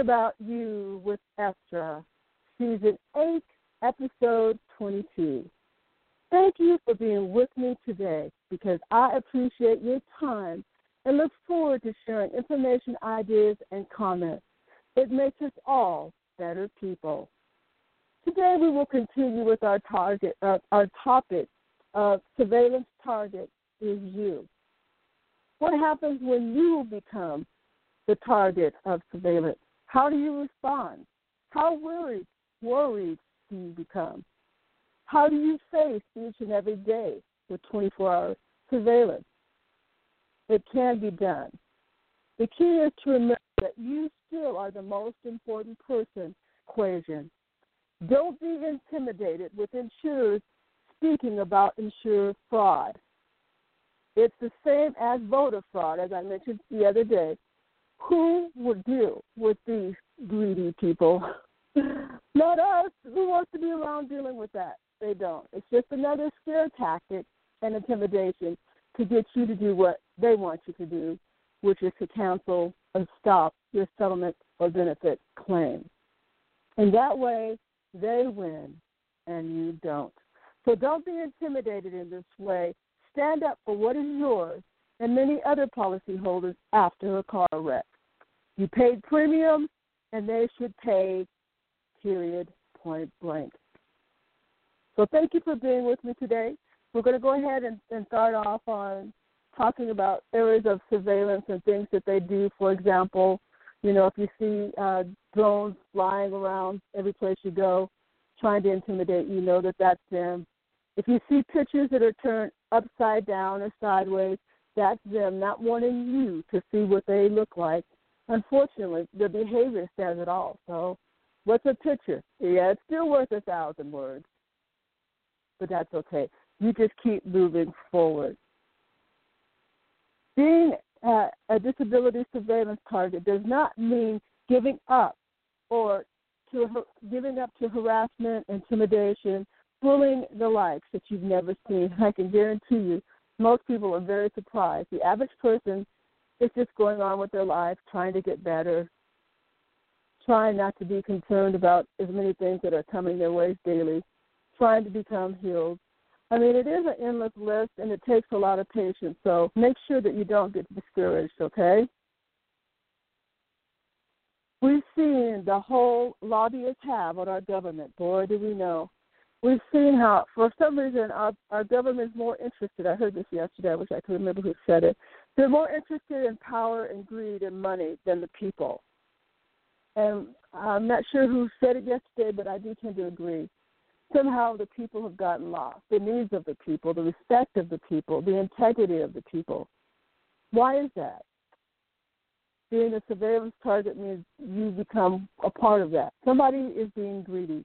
About You with Estra, Season 8, Episode 22. Thank you for being with me today because I appreciate your time and look forward to sharing information, ideas, and comments. It makes us all better people. Today we will continue with our target, uh, our topic of surveillance target is you. What happens when you become the target of surveillance? How do you respond? How worried, worried do you become? How do you face each and every day with 24 hour surveillance? It can be done. The key is to remember that you still are the most important person equation. Don't be intimidated with insurers speaking about insurer fraud. It's the same as voter fraud, as I mentioned the other day. Who would deal with these greedy people? Not us. Who wants to be around dealing with that? They don't. It's just another scare tactic and intimidation to get you to do what they want you to do, which is to cancel or stop your settlement or benefit claim. And that way, they win and you don't. So don't be intimidated in this way. Stand up for what is yours and many other policyholders after a car wreck. You paid premium, and they should pay, period, point blank. So thank you for being with me today. We're going to go ahead and, and start off on talking about areas of surveillance and things that they do. For example, you know, if you see uh, drones flying around every place you go, trying to intimidate you, know that that's them. If you see pictures that are turned upside down or sideways, that's them not wanting you to see what they look like. Unfortunately, the behavior says it all. So, what's a picture? Yeah, it's still worth a thousand words, but that's okay. You just keep moving forward. Being a disability surveillance target does not mean giving up or to giving up to harassment, intimidation, bullying the likes that you've never seen. I can guarantee you, most people are very surprised. The average person is just going on with their life, trying to get better, trying not to be concerned about as many things that are coming their way daily, trying to become healed. I mean, it is an endless list, and it takes a lot of patience. So make sure that you don't get discouraged, okay? We've seen the whole lobbyists have on our government. Boy, do we know. We've seen how, for some reason, our, our government is more interested. I heard this yesterday. I wish I could remember who said it. They're more interested in power and greed and money than the people. And I'm not sure who said it yesterday, but I do tend to agree. Somehow the people have gotten lost. The needs of the people, the respect of the people, the integrity of the people. Why is that? being a surveillance target means you become a part of that. Somebody is being greedy,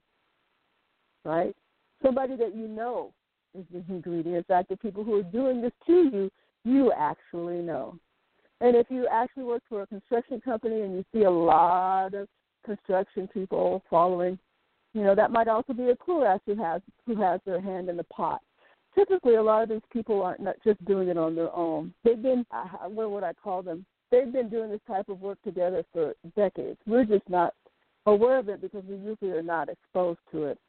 right? Somebody that you know is being greedy. In fact, the people who are doing this to you, you actually know. And if you actually work for a construction company and you see a lot of construction people following, you know, that might also be a clue as to who has who has their hand in the pot. Typically, a lot of these people aren't not just doing it on their own. They've been, what would I call them? they've been doing this type of work together for decades. We're just not aware of it because we usually are not exposed to it.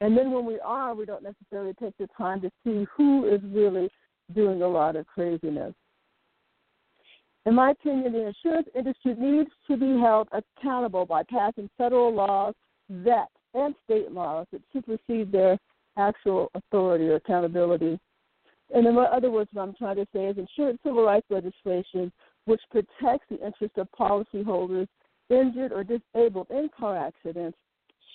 And then when we are, we don't necessarily take the time to see who is really doing a lot of craziness. In my opinion, the insurance industry needs to be held accountable by passing federal laws that and state laws that supersede their actual authority or accountability. And in other words, what I'm trying to say is insurance civil rights legislation which protects the interests of policyholders injured or disabled in car accidents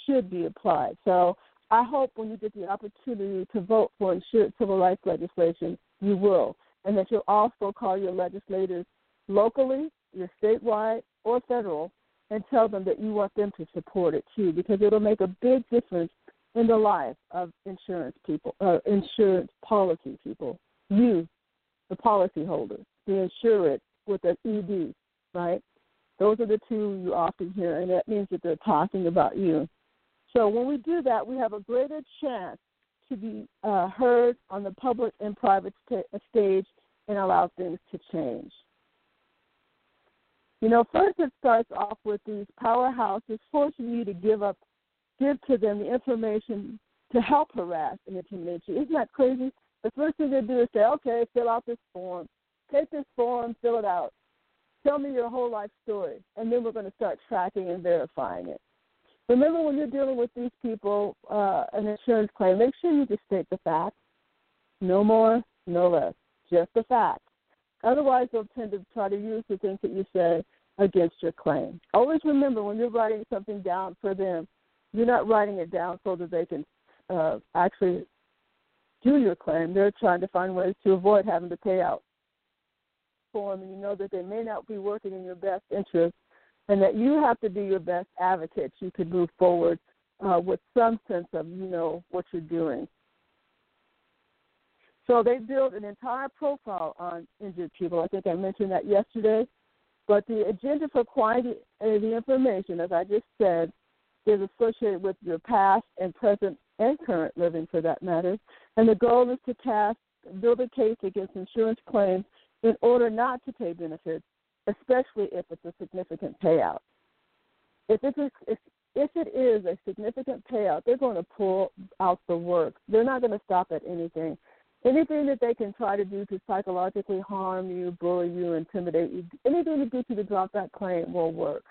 should be applied. So I hope when you get the opportunity to vote for insurance civil rights legislation, you will, and that you'll also call your legislators locally, your statewide, or federal, and tell them that you want them to support it too, because it'll make a big difference in the life of insurance people, uh, insurance policy people. You, the policyholder, the insured, with an ED, right? Those are the two you often hear, and that means that they're talking about you. So when we do that, we have a greater chance to be uh, heard on the public and private st- stage and allow things to change. You know, first it starts off with these powerhouses forcing you to give up, give to them the information to help harass and intimidate you. Isn't that crazy? The first thing they do is say, okay, fill out this form. Take this form, fill it out. Tell me your whole life story. And then we're going to start tracking and verifying it. Remember, when you're dealing with these people, uh, an insurance claim, make sure you just state the facts. No more, no less. Just the facts. Otherwise, they'll tend to try to use the things that you say against your claim. Always remember when you're writing something down for them, you're not writing it down so that they can uh, actually do your claim. They're trying to find ways to avoid having to pay out for them, and you know that they may not be working in your best interest, and that you have to be your best advocate. You could move forward uh, with some sense of you know what you're doing. So they built an entire profile on injured people. I think I mentioned that yesterday. But the agenda for quality the information, as I just said, is associated with your past and present and current living, for that matter. And the goal is to cast build a case against insurance claims in order not to pay benefits, especially if it's a significant payout. If it's a, if, if it is a significant payout, they're going to pull out the work. They're not going to stop at anything anything that they can try to do to psychologically harm you, bully you, intimidate you, anything to get you to drop that claim will work.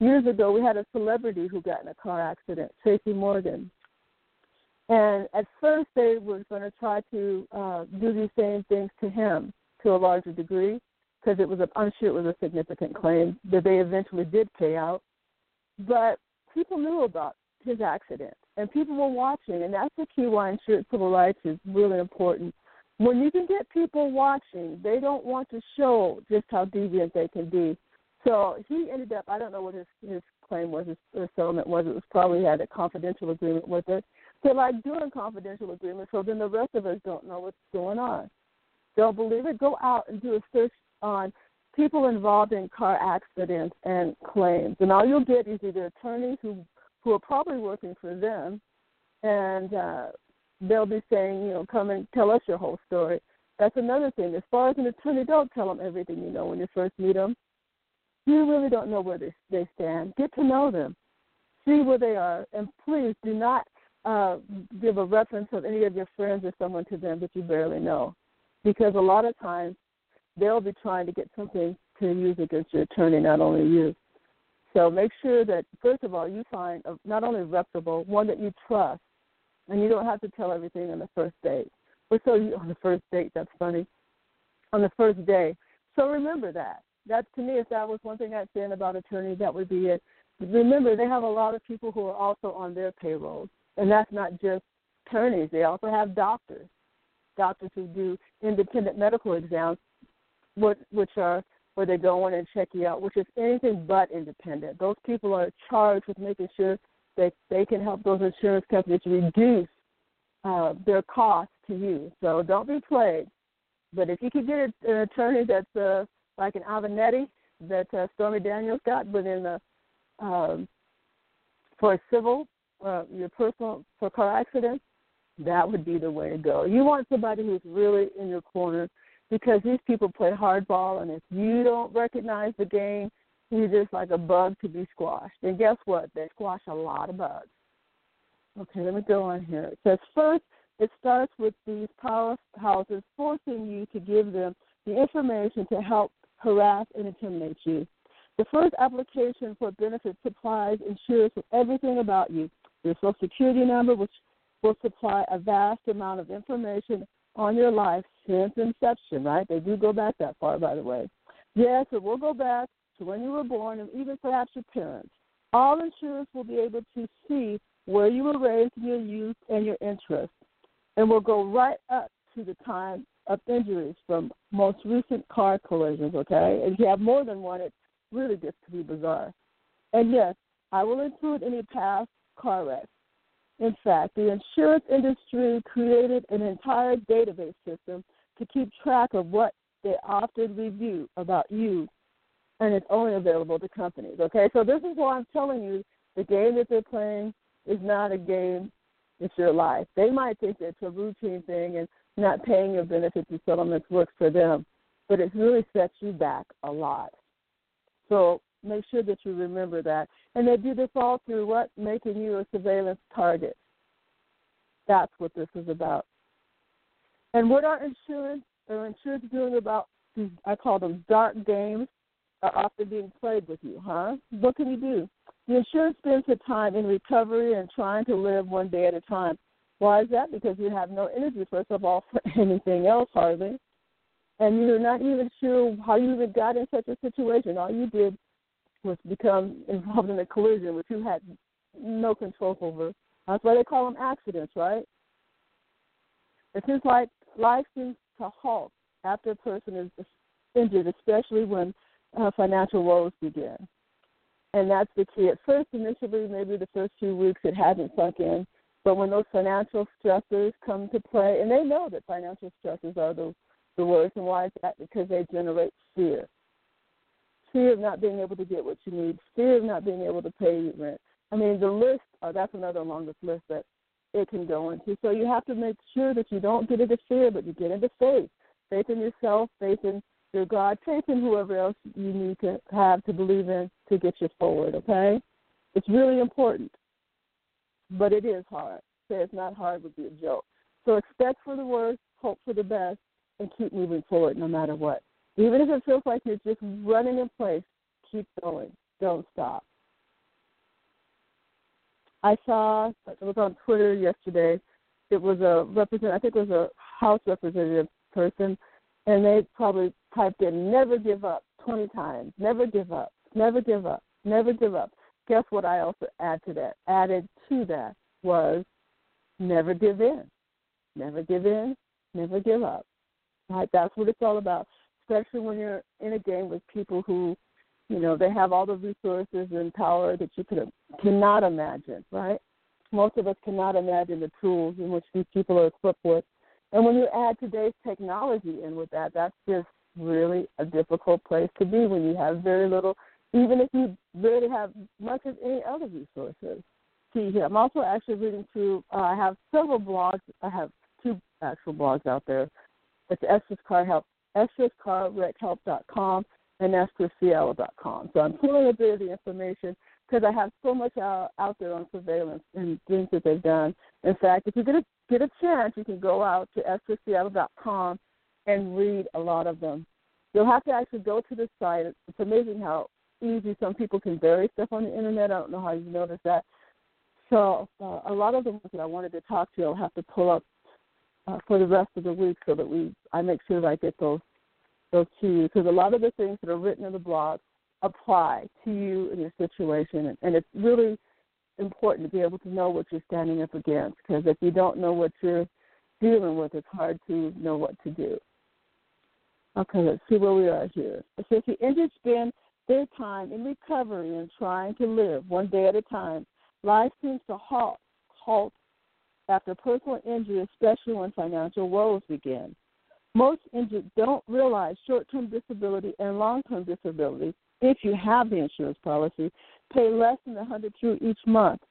Years ago, we had a celebrity who got in a car accident, Tracy Morgan. And at first, they were going to try to uh, do these same things to him to a larger degree because it was, a, I'm sure it was a significant claim that they eventually did pay out. But people knew about his accident and people were watching, and that's the key why insurance civil rights is really important. When you can get people watching, they don't want to show just how deviant they can be. So he ended up, I don't know what his, his claim was, his, his settlement was. It was probably had a confidential agreement with it. So, like doing confidential agreement, so then the rest of us don't know what's going on. Don't believe it? Go out and do a search on people involved in car accidents and claims. And all you'll get is either attorneys who who are probably working for them, and uh, they'll be saying, you know, come and tell us your whole story. That's another thing. As far as an attorney, don't tell them everything you know when you first meet them. You really don't know where they, they stand. Get to know them, see where they are, and please do not uh, give a reference of any of your friends or someone to them that you barely know, because a lot of times they'll be trying to get something to use against your attorney, not only you. So make sure that first of all you find a, not only reputable one that you trust, and you don't have to tell everything on the first date. Or so you on the first date. That's funny. On the first day. So remember that. That to me, if that was one thing I'd say about attorneys, that would be it. Remember, they have a lot of people who are also on their payrolls, and that's not just attorneys. They also have doctors, doctors who do independent medical exams, which, which are where they go in and check you out, which is anything but independent. Those people are charged with making sure that they can help those insurance companies reduce uh, their costs to you. So don't be played. But if you could get an attorney that's uh, like an Avenatti that uh, Stormy Daniels got, but in the um, for a civil, uh, your personal for car accidents, that would be the way to go. You want somebody who's really in your corner because these people play hardball, and if you don't recognize the game, you're just like a bug to be squashed. And guess what? They squash a lot of bugs. Okay, let me go on here. It says first, it starts with these powerhouses forcing you to give them the information to help harass and intimidate you. The first application for benefit supplies with everything about you. Your social security number, which will supply a vast amount of information on your life since inception, right? They do go back that far, by the way. Yes, it will go back to when you were born and even perhaps your parents. All insurers will be able to see where you were raised your youth and your interests, and will go right up to the time of injuries from most recent car collisions, okay? If you have more than one, it really gets to be bizarre. And yes, I will include any past car wrecks. In fact, the insurance industry created an entire database system to keep track of what they often review about you, and it's only available to companies. Okay, so this is why I'm telling you the game that they're playing is not a game, it's your life. They might think it's a routine thing and not paying your benefits and settlements works for them, but it really sets you back a lot. So make sure that you remember that. And they do this all through what? Making you a surveillance target. That's what this is about. And what are insurance or insurance doing about these I call them dark games are often being played with you, huh? What can you do? The insurance spends the time in recovery and trying to live one day at a time. Why is that? Because you have no energy, first of all, for anything else, hardly. And you're not even sure how you even got in such a situation. All you did was become involved in a collision which you had no control over. That's why they call them accidents, right? It seems like seems to halt after a person is injured, especially when uh, financial woes begin. And that's the key. At first, initially, maybe the first few weeks, it hasn't sunk in. But when those financial stressors come to play, and they know that financial stresses are the, the worst, and why is that? Because they generate fear. Fear of not being able to get what you need, fear of not being able to pay rent. I mean, the list, oh, that's another longest list that it can go into. So you have to make sure that you don't get into fear, but you get into faith. Faith in yourself, faith in your God, faith in whoever else you need to have to believe in to get you forward, okay? It's really important. But it is hard. Say it's not hard would be a joke. So expect for the worst, hope for the best, and keep moving forward no matter what. Even if it feels like you're just running in place, keep going. Don't stop. I saw it was on Twitter yesterday. It was a represent I think it was a House representative person and they probably typed in never give up 20 times. Never give up. Never give up. Never give up. Guess what I also add to that? Added to that was never give in. Never give in. Never give up. Right? That's what it's all about. Especially when you're in a game with people who, you know, they have all the resources and power that you could cannot imagine, right? Most of us cannot imagine the tools in which these people are equipped with and when you add today's technology in with that, that's just really a difficult place to be when you have very little, even if you really have much of any other resources. See here, I'm also actually reading through. Uh, I have several blogs. I have two actual blogs out there. It's Estra's Car Help, and EstherCielo.com. So I'm pulling a bit of the information because I have so much out, out there on surveillance and things that they've done. In fact, if you get a, get a chance, you can go out to estraseattle.com and read a lot of them. You'll have to actually go to the site. It's amazing how easy some people can bury stuff on the internet. I don't know how you notice that. So uh, a lot of the ones that I wanted to talk to, I'll have to pull up uh, for the rest of the week so that we I make sure that I get those those to because a lot of the things that are written in the blog apply to you and your situation. And, it's really important to be able to know what you're standing up against because if you don't know what you're dealing with, it's hard to know what to do. Okay, let's see where we are here. Says the injured spend their time in recovery and trying to live one day at a time. Life seems to halt, halt after personal injury, especially when financial woes begin. Most injured don't realize short term disability and long term disability if you have the insurance policy, pay less than 100 through each month.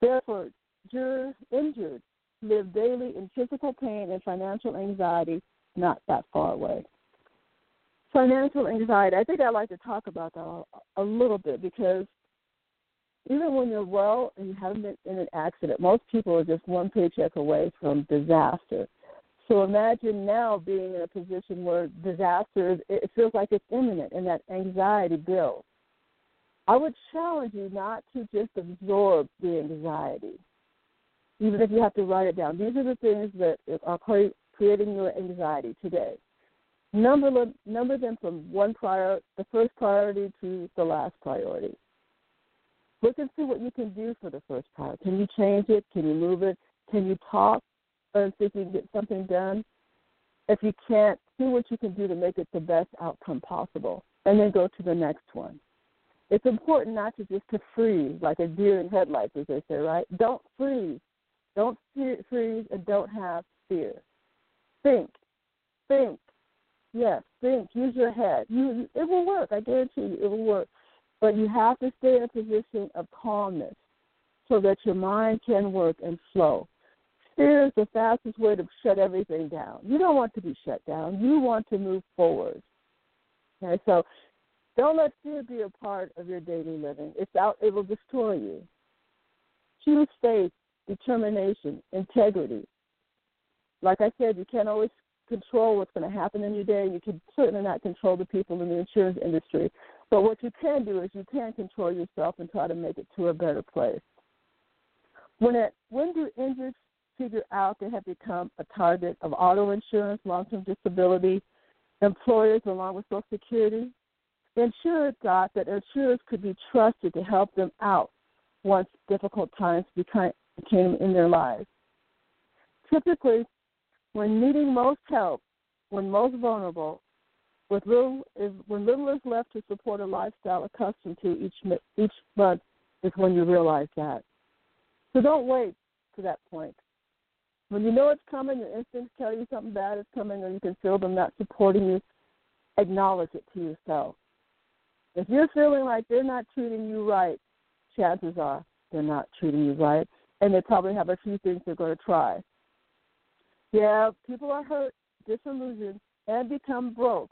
Therefore, jurors injured live daily in physical pain and financial anxiety not that far away. Financial anxiety, I think I'd like to talk about that a little bit because even when you're well and you haven't been in an accident, most people are just one paycheck away from disaster. So imagine now being in a position where disaster, it feels like it's imminent and that anxiety builds. I would challenge you not to just absorb the anxiety, even if you have to write it down. These are the things that are creating your anxiety today. Number number them from one prior, the first priority to the last priority. Look and see what you can do for the first priority. Can you change it? Can you move it? Can you talk? And see if you can get something done. If you can't, see what you can do to make it the best outcome possible, and then go to the next one. It's important not to just to freeze like a deer in headlights, as they say, right? Don't freeze. Don't freeze and don't have fear. Think. Think. Yes, think. Use your head. You, it will work. I guarantee you, it will work. But you have to stay in a position of calmness so that your mind can work and flow. Fear is the fastest way to shut everything down. You don't want to be shut down. You want to move forward. Okay, so Don't let fear be a part of your daily living. It's out it will destroy you. Choose faith, determination, integrity. Like I said, you can't always control what's going to happen in your day. You can certainly not control the people in the insurance industry. But what you can do is you can control yourself and try to make it to a better place. When it when do injured figure out they have become a target of auto insurance, long term disability, employers along with Social Security, the insurer thought that insurers could be trusted to help them out once difficult times became, became in their lives. Typically, when needing most help, when most vulnerable, with little is when little is left to support a lifestyle accustomed to each each month is when you realize that. So don't wait to that point. When you know it's coming, your instincts tell you something bad is coming, or you can feel them not supporting you. Acknowledge it to yourself. If you're feeling like they're not treating you right, chances are they're not treating you right, and they probably have a few things they're going to try. Yeah, people are hurt, disillusioned, and become broke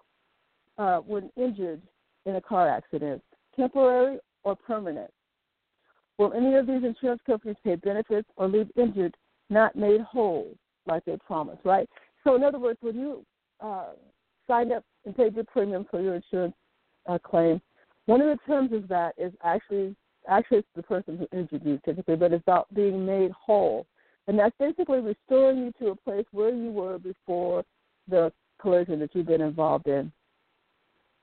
uh, when injured in a car accident, temporary or permanent. Will any of these insurance companies pay benefits or leave injured not made whole like they promised, right? So, in other words, when you uh, signed up and paid your premium for your insurance uh, claim, one of the terms of that is actually actually it's the person who injured you typically, but it's about being made whole, and that's basically restoring you to a place where you were before the collision that you've been involved in.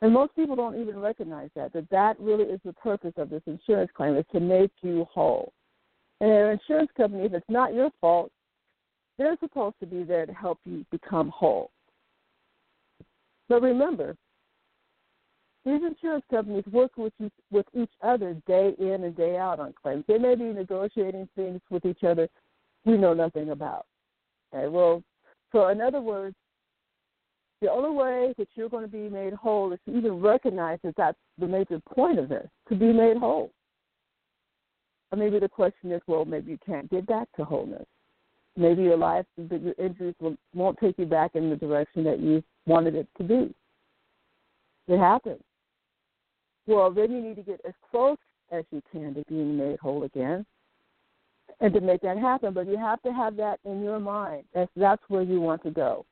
And most people don't even recognize that, that that really is the purpose of this insurance claim, is to make you whole. And an insurance company, if it's not your fault, they're supposed to be there to help you become whole. But remember, these insurance companies work with you, with each other day in and day out on claims. They may be negotiating things with each other we know nothing about. Okay, well, so in other words, the only way that you're going to be made whole is to even recognize that that's the major point of this, to be made whole. Or maybe the question is, well, maybe you can't get back to wholeness. Maybe your life, your injuries will, won't take you back in the direction that you wanted it to be. It happens. Well, then you need to get as close as you can to being made whole again and to make that happen. But you have to have that in your mind. That's, that's where you want to go.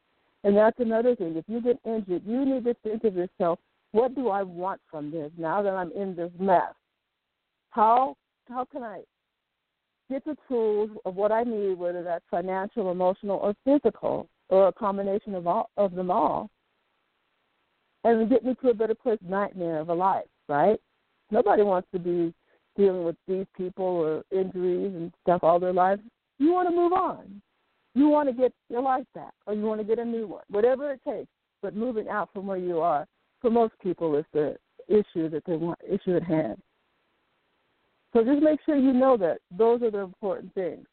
And that's another thing. If you get injured, you need to think of yourself, what do I want from this now that I'm in this mess? How how can I get the tools of what I need, whether that's financial, emotional, or physical, or a combination of all of them all, and get me to a better place? Nightmare of a life, right? Nobody wants to be dealing with these people or injuries and stuff all their lives. You want to move on. You want to get your life back, or you want to get a new one, whatever it takes. But moving out from where you are, for most people, is the issue that they want, issue at hand. So just make sure you know that those are the important things.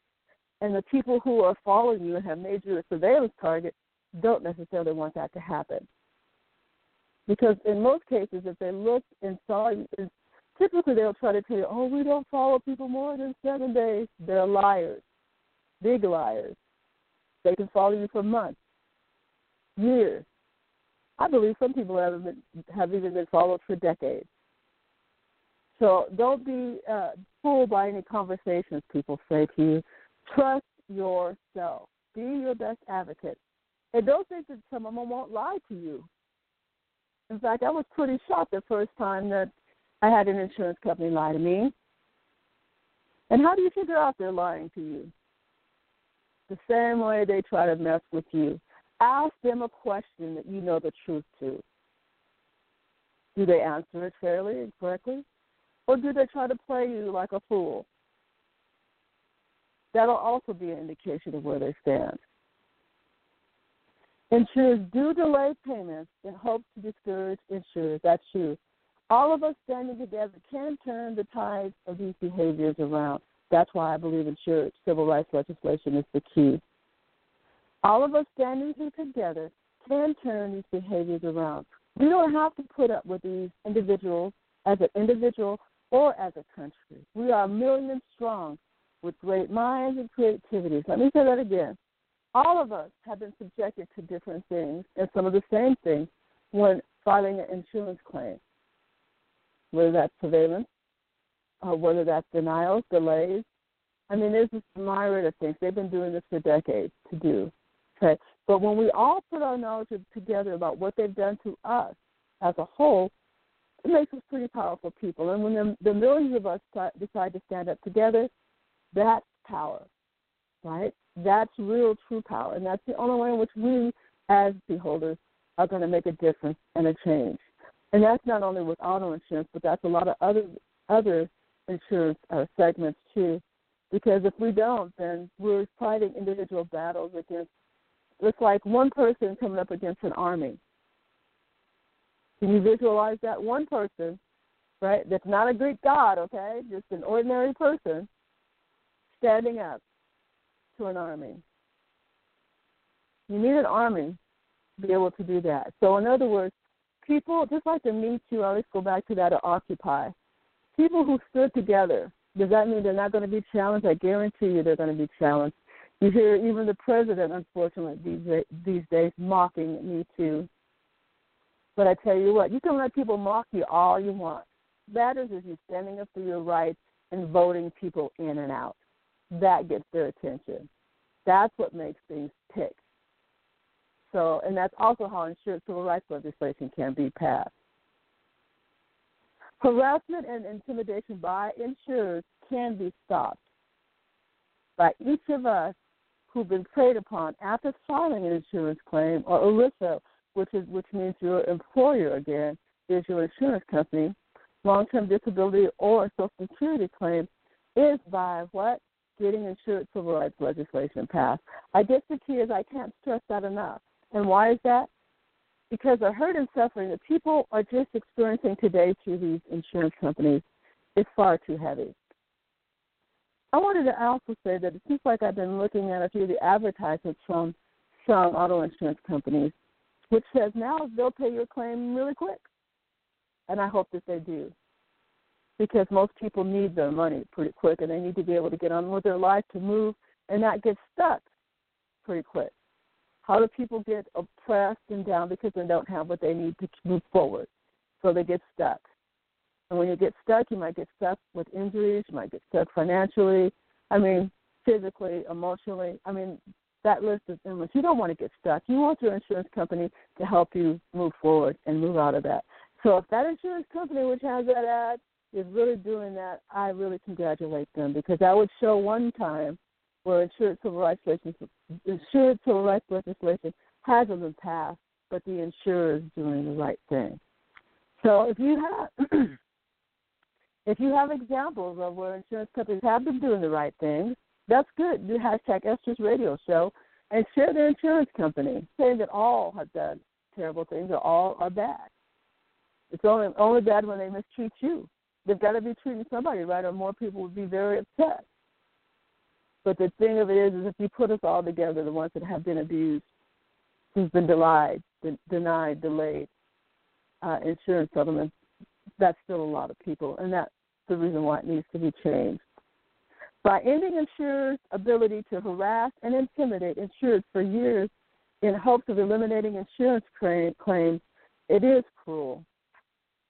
And the people who are following you and have made you a surveillance target don't necessarily want that to happen. Because in most cases, if they look and saw you, typically they'll try to tell you, oh, we don't follow people more than seven days. They're liars, big liars. They can follow you for months, years. I believe some people have, been, have even been followed for decades. So don't be uh, fooled by any conversations people say to you. Trust yourself. Be your best advocate. And don't think that someone won't lie to you. In fact, I was pretty shocked the first time that I had an insurance company lie to me. And how do you figure out they're lying to you? The same way they try to mess with you. Ask them a question that you know the truth to. Do they answer it fairly and correctly? Or do they try to play you like a fool? That'll also be an indication of where they stand. Insurers do delay payments in hopes to discourage insurers. That's true. All of us standing together can turn the tides of these behaviors around. That's why I believe insurance civil rights legislation is the key. All of us standing together can turn these behaviors around. We don't have to put up with these individuals as an individual or as a country. We are millions strong with great minds and creativity. Let me say that again. All of us have been subjected to different things and some of the same things when filing an insurance claim. whether that's surveillance, or whether that's denials, delays. I mean, there's this myriad of things. They've been doing this for decades to do. Okay, but when we all put our knowledge together about what they've done to us as a whole, it makes us pretty powerful people. And when the, the millions of us decide to stand up together, that's power, right? That's real, true power, and that's the only way in which we, as beholders, are going to make a difference and a change. And that's not only with auto insurance, but that's a lot of other other insurance uh, segments too. Because if we don't, then we're fighting individual battles against. It's like one person coming up against an army. Can you visualize that one person, right? That's not a Greek god, okay? Just an ordinary person standing up to an army. You need an army to be able to do that. So, in other words, people, just like the Me Too, I always go back to that at Occupy. People who stood together, does that mean they're not going to be challenged? I guarantee you they're going to be challenged. You hear even the president, unfortunately, these these days mocking Me Too. But I tell you what, you can let people mock you all you want. Matters is you standing up for your rights and voting people in and out. That gets their attention. That's what makes things tick. So, and that's also how insurance civil rights legislation can be passed. Harassment and intimidation by insurers can be stopped by each of us who've been preyed upon after filing an insurance claim or ERISA, which is which means your employer again is your insurance company, long-term disability or social security claim is by what getting insurance civil rights legislation passed. I guess the key is I can't stress that enough. And why is that? Because the hurt and suffering that people are just experiencing today through these insurance companies is far too heavy. I wanted to also say that it seems like I've been looking at a few of the advertisements from some auto insurance companies, which says now they'll pay your claim really quick. And I hope that they do. Because most people need their money pretty quick and they need to be able to get on with their life to move and not get stuck pretty quick. How do people get oppressed and down because they don't have what they need to move forward? So they get stuck. And when you get stuck, you might get stuck with injuries, you might get stuck financially, I mean, physically, emotionally. I mean, that list is endless. You don't want to get stuck. You want your insurance company to help you move forward and move out of that. So if that insurance company which has that ad is really doing that, I really congratulate them because that would show one time where insured civil rights legislation, insured civil rights legislation hasn't been passed, but the insurer is doing the right thing. So if you have if you have examples of where insurance companies have been doing the right thing, that's good. Do hashtag Estra's radio show and share their insurance company, saying that all have done terrible things or all are bad. It's only only bad when they mistreat you. They've got to be treating somebody right, or more people would be very upset. But the thing of it is, is if you put us all together, the ones that have been abused, who's been denied, denied, delayed uh, insurance settlements, that's still a lot of people, and that's the reason why it needs to be changed. By ending insurers' ability to harass and intimidate insurers for years in hopes of eliminating insurance claims, it is cruel.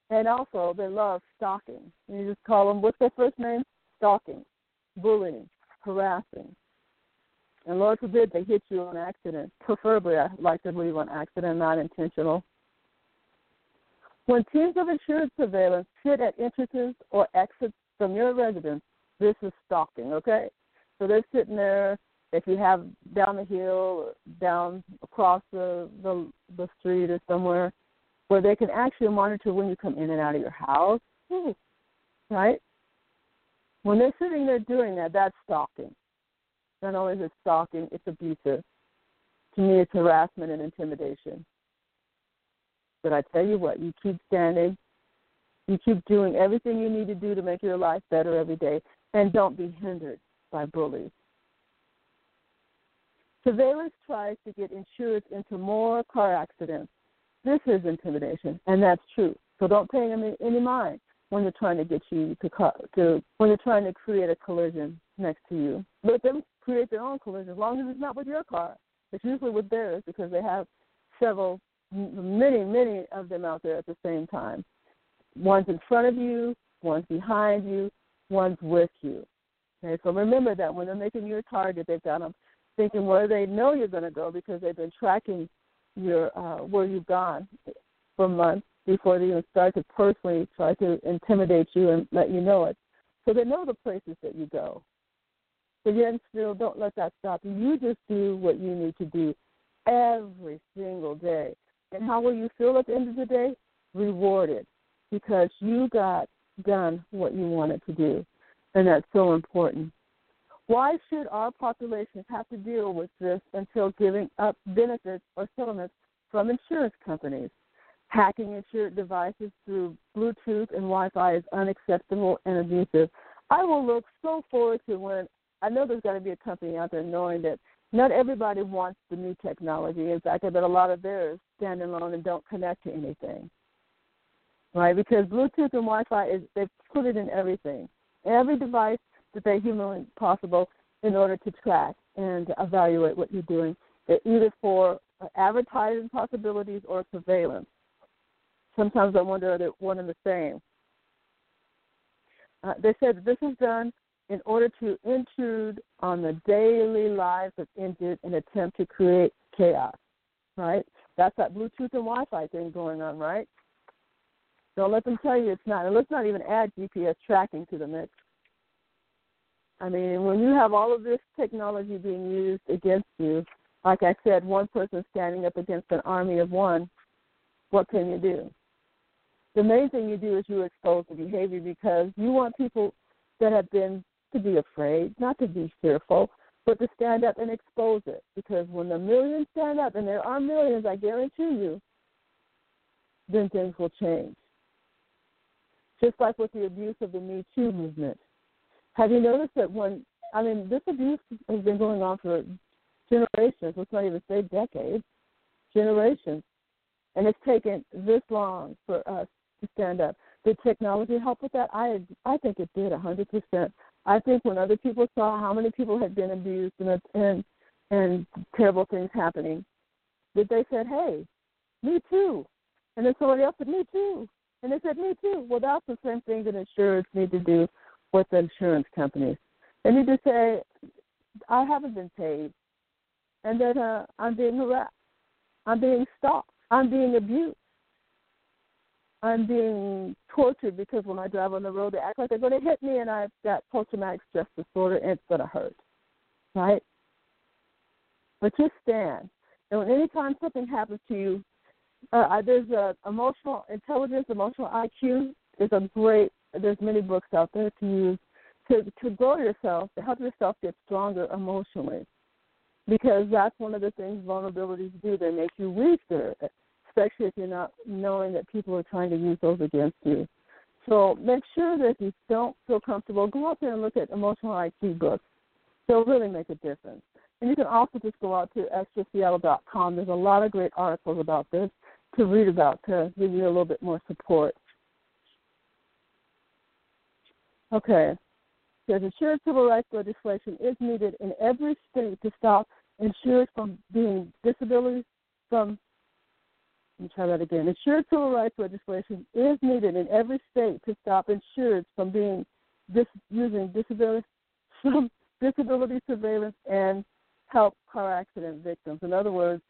And also, they love stalking. You just call them, what's their first name? Stalking, bullying, harassing. And Lord forbid they hit you on accident. Preferably, I like to believe on accident, not intentional. When teams of insurance surveillance sit at entrances or exits from your residence, this is stalking, okay? So they're sitting there. If you have down the hill, down across the, the the street or somewhere, where they can actually monitor when you come in and out of your house, right? When they're sitting there doing that, that's stalking. Not only is it stalking, it's abusive. To me, it's harassment and intimidation. But I tell you what, you keep standing, you keep doing everything you need to do to make your life better every day, and don't be hindered by bullies. Surveillance tries to get insurers into more car accidents. This is intimidation, and that's true. So don't pay them any mind when they're trying to get you to to when they're trying to create a collision next to you. Let them create their own collision as long as it's not with your car. It's usually with theirs because they have several, many, many of them out there at the same time. one's in front of you, one's behind you, one's with you. Okay, so remember that when they're making you a target, they've got them thinking where they know you're going to go because they've been tracking your uh, where you've gone for months before they even start to personally try to intimidate you and let you know it. So they know the places that you go. But yet still don't let that stop you. You just do what you need to do every single day. And how will you feel at the end of the day? Rewarded because you got done what you wanted to do. And that's so important. Why should our populations have to deal with this until giving up benefits or settlements from insurance companies? Hacking insured devices through Bluetooth and Wi Fi is unacceptable and abusive. I will look so forward to when I know there's got to be a company out there knowing that not everybody wants the new technology. In fact, I bet a lot of theirs stand alone and don't connect to anything. Right? Because Bluetooth and Wi Fi is they've put it in everything. Every device that they humanly possible in order to track and evaluate what you're doing, They're either for advertising possibilities or surveillance. Sometimes I wonder are they one and the same. Uh, they said this is done in order to intrude on the daily lives of injured and attempt to create chaos. Right? That's that Bluetooth and Wi-Fi thing going on, right? Don't let them tell you it's not. And let's not even add GPS tracking to the mix. I mean, when you have all of this technology being used against you, like I said, one person standing up against an army of one, what can you do? The main thing you do is you expose the behavior because you want people that have been to be afraid, not to be fearful, but to stand up and expose it. Because when the millions stand up, and there are millions, I guarantee you, then things will change. Just like with the abuse of the Me Too movement have you noticed that when I mean this abuse has been going on for generations, let's not even say decades, generations. And it's taken this long for us to stand up. Did technology help with that? I I think it did hundred percent. I think when other people saw how many people had been abused and and and terrible things happening, that they said, "Hey, me too," and then somebody else said, "Me too," and they said, "Me too." Well, that's the same thing that insurers need to do with the insurance companies. They need to say, I haven't been paid, and that uh, I'm being harassed, I'm being stalked, I'm being abused, I'm being tortured because when I drive on the road, they act like they're going to hit me, and I've got post-traumatic stress disorder, and it's going to hurt, right? But just stand. And when something happens to you, uh, there's a emotional intelligence, emotional IQ is a great there's many books out there to use to to grow yourself, to help yourself get stronger emotionally. Because that's one of the things vulnerabilities do. They make you weaker, especially if you're not knowing that people are trying to use those against you. So make sure that if you don't feel comfortable, go out there and look at emotional IQ books. They'll really make a difference. And you can also just go out to estraseattle.com. There's a lot of great articles about this to read about to give you a little bit more support. Okay. Says insured civil rights legislation is needed in every state to stop insured from being disabilities from let me try that again. Insured civil rights legislation is needed in every state to stop insured from being dis- using disability from disability surveillance and help car accident victims. In other words,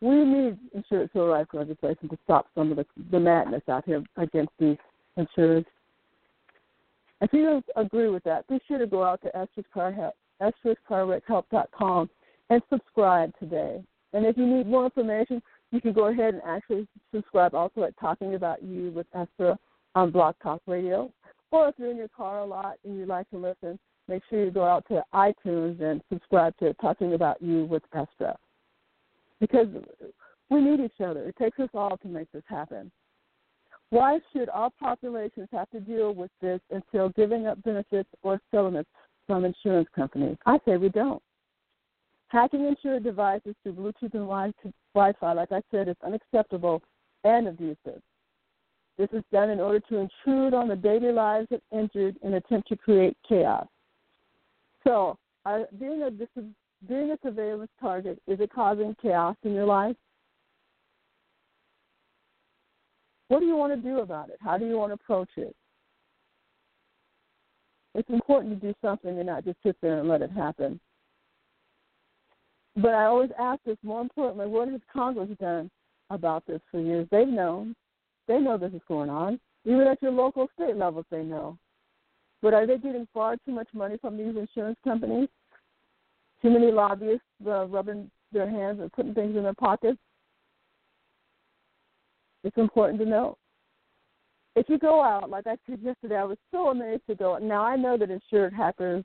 we need insurance civil rights legislation to stop some of the, the madness out here against these insurers. If you don't agree with that, be sure to go out to com and subscribe today. And if you need more information, you can go ahead and actually subscribe also at Talking About You with Estra on Blog Talk Radio. Or if you're in your car a lot and you like to listen, make sure you go out to iTunes and subscribe to Talking About You with Estra. Because we need each other. It takes us all to make this happen. Why should all populations have to deal with this until giving up benefits or settlements from insurance companies? I say we don't. Hacking insured devices through Bluetooth and Wi Fi, like I said, is unacceptable and abusive. This is done in order to intrude on the daily lives of injured and attempt to create chaos. So, are, being, a, being a surveillance target, is it causing chaos in your life? What do you want to do about it? How do you want to approach it? It's important to do something and not just sit there and let it happen. But I always ask this more importantly, what has Congress done about this for years? They've known. They know this is going on. Even at your local state levels, they know. But are they getting far too much money from these insurance companies? Too many lobbyists uh, rubbing their hands and putting things in their pockets? It's important to know. If you go out, like I said yesterday, I was so amazed to go. Now I know that insured hackers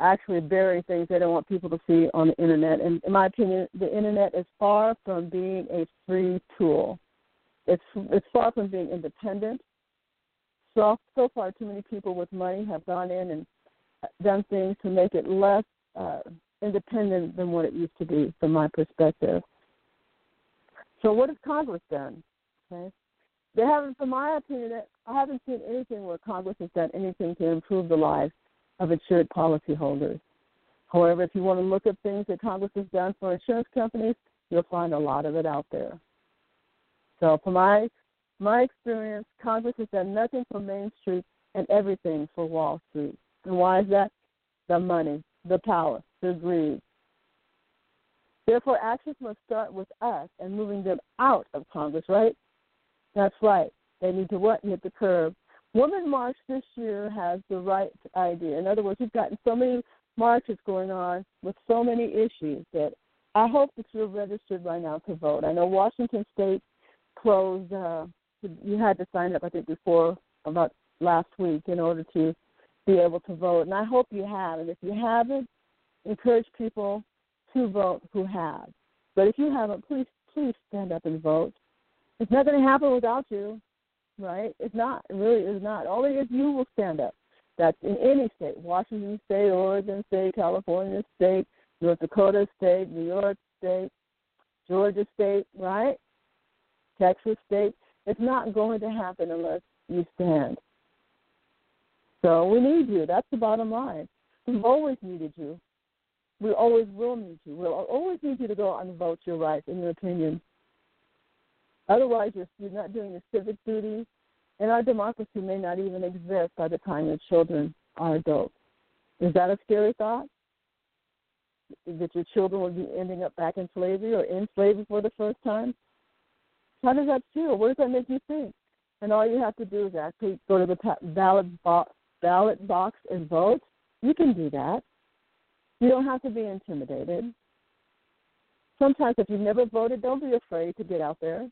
actually bury things they don't want people to see on the internet. And in my opinion, the internet is far from being a free tool. It's it's far from being independent. So so far, too many people with money have gone in and done things to make it less uh, independent than what it used to be, from my perspective. So, what has Congress done? Okay, they haven't, from my opinion, I haven't seen anything where Congress has done anything to improve the lives of insured policyholders. However, if you want to look at things that Congress has done for insurance companies, you'll find a lot of it out there. So, from my my experience, Congress has done nothing for Main Street and everything for Wall Street. And why is that? The money, the power, the greed. Therefore, actions must start with us and moving them out of Congress, right? That's right. They need to what? Hit the curb. Women March this year has the right idea. In other words, we've gotten so many marches going on with so many issues that I hope that you're registered right now to vote. I know Washington State closed. Uh, you had to sign up, I think, before about last week in order to be able to vote, and I hope you have. And if you haven't, encourage people to vote who have. But if you haven't, please please stand up and vote. It's not going to happen without you, right? It's not. It really is not. Only if you will stand up. That's in any state Washington State, Oregon State, California State, North Dakota State, New York State, Georgia State, right? Texas State. It's not going to happen unless you stand. So we need you. That's the bottom line. We've always needed you. We always will need you. We'll always need you to go out and vote your rights and your opinion. Otherwise, you're, you're not doing your civic duty, and our democracy may not even exist by the time your children are adults. Is that a scary thought? That your children will be ending up back in slavery or in slavery for the first time? How does that feel? What does that make you think? And all you have to do is actually go to the ballot box, ballot box and vote. You can do that. You don't have to be intimidated. Sometimes, if you've never voted, don't be afraid to get out there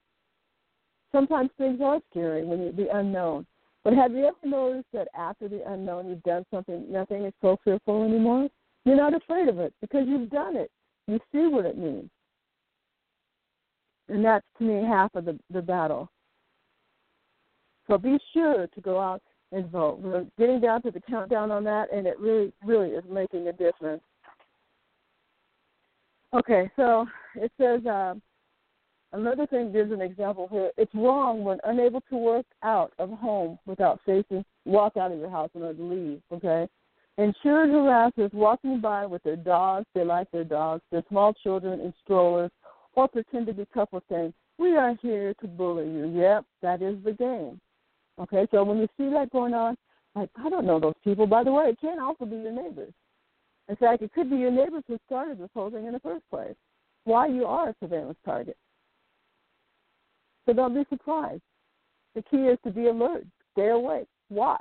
sometimes things are scary when you the unknown. But have you ever noticed that after the unknown you've done something nothing is so fearful anymore? You're not afraid of it because you've done it. You see what it means. And that's to me half of the, the battle. So be sure to go out and vote. We're getting down to the countdown on that and it really, really is making a difference. Okay, so it says uh, Another thing gives an example here. It's wrong when unable to work out of home without facing, walk out of your house in order to leave, okay? Insured harassers walking by with their dogs, they like their dogs, their small children in strollers, or pretend to be couples saying, We are here to bully you. Yep, that is the game. Okay, so when you see that going on, like, I don't know those people. By the way, it can also be your neighbors. In fact, it could be your neighbors who started this whole thing in the first place. Why you are a surveillance target. So don't be surprised. The key is to be alert, stay awake, watch.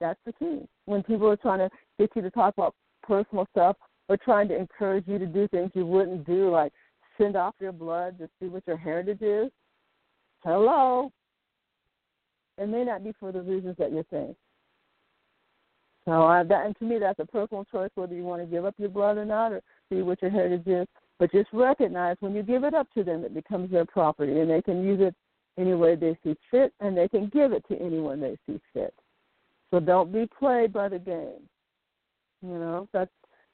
That's the key. When people are trying to get you to talk about personal stuff or trying to encourage you to do things you wouldn't do, like send off your blood to see what your heritage is, hello. It may not be for the reasons that you think. So uh, that, and to me, that's a personal choice whether you want to give up your blood or not, or see what your heritage is. But just recognize when you give it up to them, it becomes their property, and they can use it any way they see fit, and they can give it to anyone they see fit. So don't be played by the game. You know that's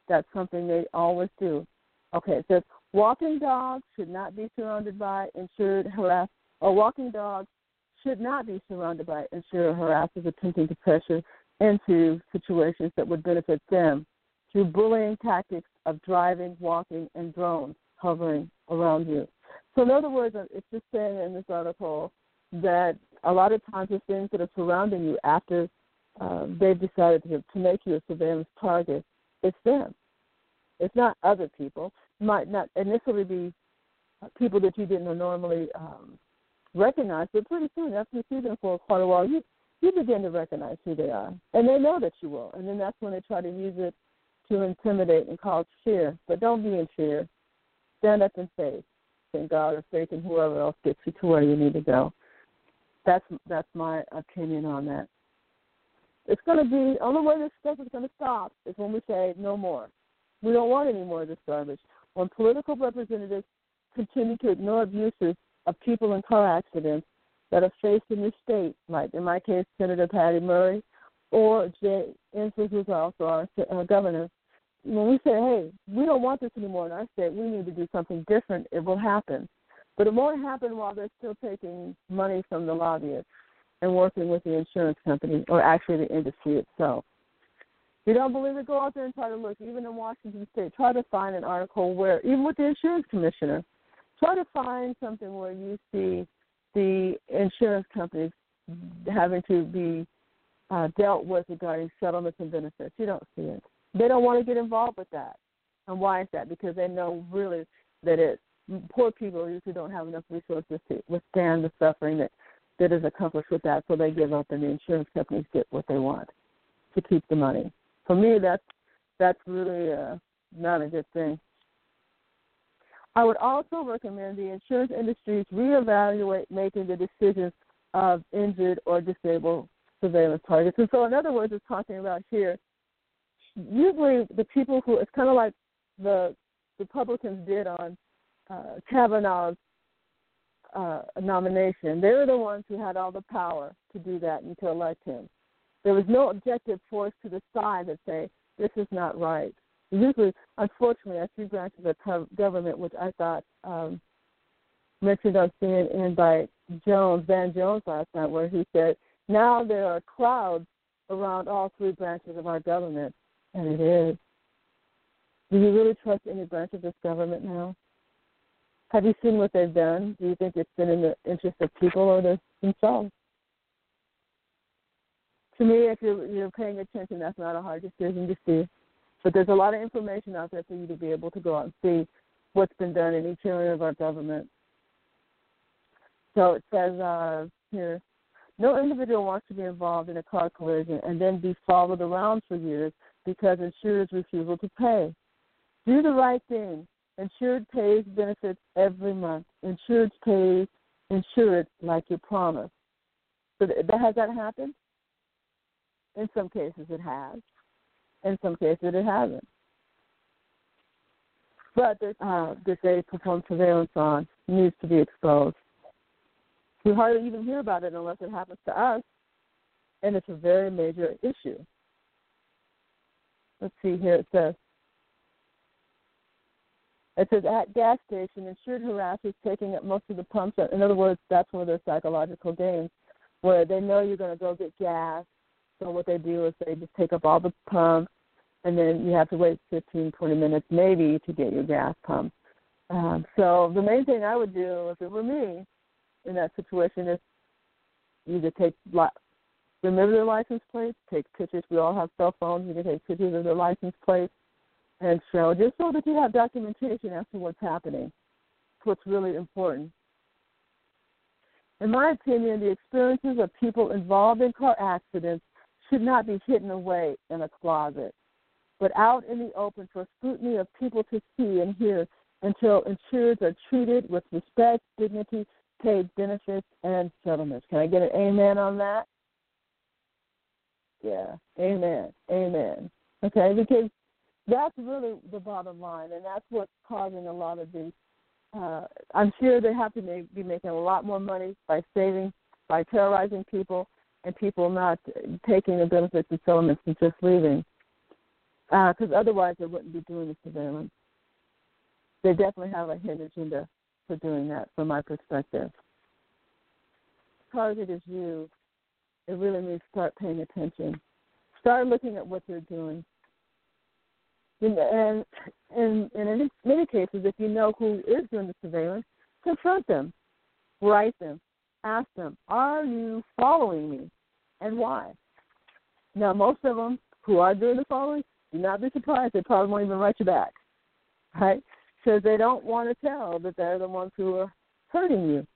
that's something they always do. Okay, says walking dogs should not be surrounded by insured harass or walking dogs should not be surrounded by insured harassers attempting to pressure into situations that would benefit them through bullying tactics of driving, walking, and drones hovering around you. So, in other words, it's just saying in this article that a lot of times the things that are surrounding you after uh, they've decided to, to make you a surveillance target, it's them. It's not other people. Might not initially be people that you didn't normally um, recognize, but pretty soon after you see them for quite a while, you you begin to recognize who they are, and they know that you will. And then that's when they try to use it to intimidate and cause fear. But don't be in fear. Stand up in faith in God or faith in whoever else gets you to where you need to go. That's that's my opinion on that. It's going to be only way this stuff is going to stop is when we say no more. We don't want any more of this garbage. When political representatives continue to ignore abuses of people in car accidents that are faced in this state, like in my case, Senator Patty Murray or Jay Inslee, who's also our uh, governor, when we say, hey, we don't want this anymore in our state, we need to do something different, it will happen. But it won't happen while they're still taking money from the lobbyists and working with the insurance company or actually the industry itself. If you don't believe it, go out there and try to look. Even in Washington State, try to find an article where, even with the insurance commissioner, try to find something where you see the insurance companies having to be uh, dealt with regarding settlements and benefits. You don't see it. They don't want to get involved with that. And why is that? Because they know really that it poor people usually don't have enough resources to withstand the suffering that that is accomplished with that, so they give up, and the insurance companies get what they want to keep the money. For me, that's that's really uh, not a good thing. I would also recommend the insurance industries reevaluate making the decisions of injured or disabled surveillance targets. And so, in other words, it's talking about here. Usually, the people who it's kind of like the Republicans did on uh, Kavanaugh's uh, nomination. They were the ones who had all the power to do that and to elect him. There was no objective force to the side that say this is not right. Usually, unfortunately, I see branches of government, which I thought um, mentioned on CNN by Jones, Van Jones last night, where he said now there are clouds around all three branches of our government, and it is. Do you really trust any branch of this government now? Have you seen what they've done? Do you think it's been in the interest of people or themselves? To me, if you're, you're paying attention, that's not a hard decision to see. But there's a lot of information out there for you to be able to go out and see what's been done in each area of our government. So it says uh, here, no individual wants to be involved in a car collision and then be followed around for years because insurers refusal to pay. Do the right thing. Insured pays benefits every month. Insured pays insured like you promised. So that, has that happened? In some cases, it has. In some cases, it hasn't. But uh, that they perform surveillance on needs to be exposed. We hardly even hear about it unless it happens to us, and it's a very major issue. Let's see here. It says it says at gas station, insured harassers taking up most of the pumps. In other words, that's one of their psychological games, where they know you're going to go get gas. So what they do is they just take up all the pumps, and then you have to wait 15, 20 minutes maybe to get your gas pump. Um, so the main thing I would do if it were me in that situation is either take remember their license plates, take pictures. We all have cell phones. You can take pictures of their license plates and show just so that you have documentation as to what's happening. It's what's really important. In my opinion, the experiences of people involved in car accidents should not be hidden away in a closet, but out in the open for scrutiny of people to see and hear until insureds are treated with respect, dignity, paid benefits, and settlements. Can I get an amen on that? Yeah, amen, amen. Okay, because that's really the bottom line, and that's what's causing a lot of these. Uh, I'm sure they have to make, be making a lot more money by saving, by terrorizing people, and people not taking the benefits of settlements and just leaving. Because uh, otherwise, they wouldn't be doing the surveillance. They definitely have a hidden agenda for doing that, from my perspective. Target is you. It really means start paying attention. Start looking at what they're doing and in in many cases, if you know who is doing the surveillance, confront them, write them, ask them, are you following me and why? Now, most of them who are doing the following, do not be surprised. They probably won't even write you back, right? Because they don't want to tell that they're the ones who are hurting you.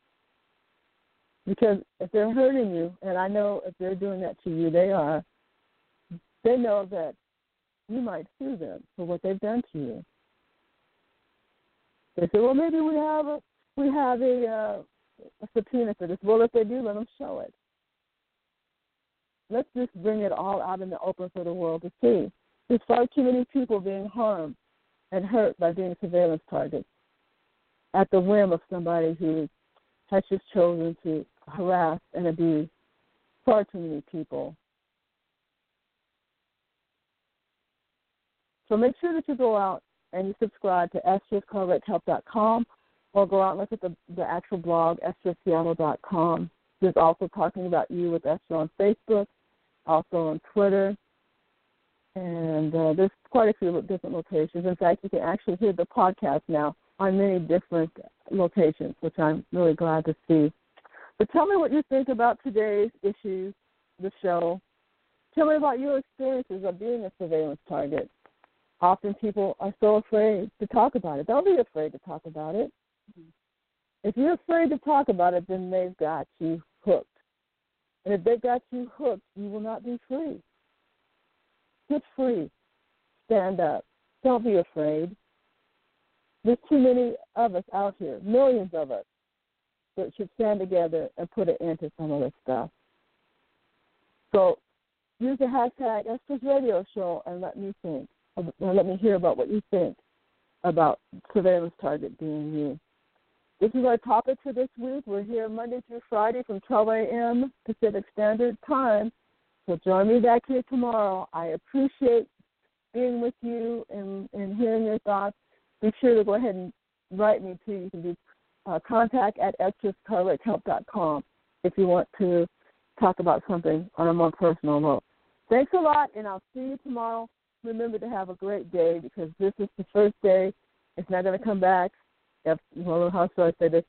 Because if they're hurting you, and I know if they're doing that to you, they are, they know that you might sue them for what they've done to you. They say, well, maybe we have a we have a, uh, a subpoena for this. Well, if they do, let them show it. Let's just bring it all out in the open for the world to see. There's far too many people being harmed and hurt by being surveillance targets at the whim of somebody who has just chosen to harass and abuse far too many people. So make sure that you go out and you subscribe to esther'scorrecthelp.com or go out and look at the, the actual blog, estraseattle.com. There's also talking about you with Estra on Facebook, also on Twitter, and uh, there's quite a few different locations. In fact, you can actually hear the podcast now on many different locations, which I'm really glad to see. But tell me what you think about today's issues, the show. Tell me about your experiences of being a surveillance target. Often people are so afraid to talk about it. Don't be afraid to talk about it. If you're afraid to talk about it, then they've got you hooked. And if they've got you hooked, you will not be free. Get free. Stand up. Don't be afraid. There's too many of us out here, millions of us, that should stand together and put an end to some of this stuff. So use the hashtag Estra's Radio Show and let me think. Let me hear about what you think about surveillance target being you. This is our topic for this week. We're here Monday through Friday from 12 a.m. Pacific Standard Time. So join me back here tomorrow. I appreciate being with you and, and hearing your thoughts. Be sure to go ahead and write me too. You can do uh, contact at esther'scorrecthelp.com if you want to talk about something on a more personal note. Thanks a lot, and I'll see you tomorrow. Remember to have a great day because this is the first day. It's not going to come back. How should I say this?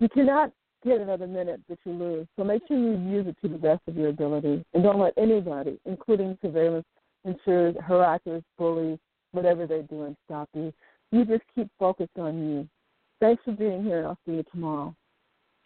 You cannot get another minute that you lose. So make sure you use it to the best of your ability, and don't let anybody, including surveillance, insurers, harassers, bullies, whatever they're doing, stop you. You just keep focused on you. Thanks for being here, I'll see you tomorrow.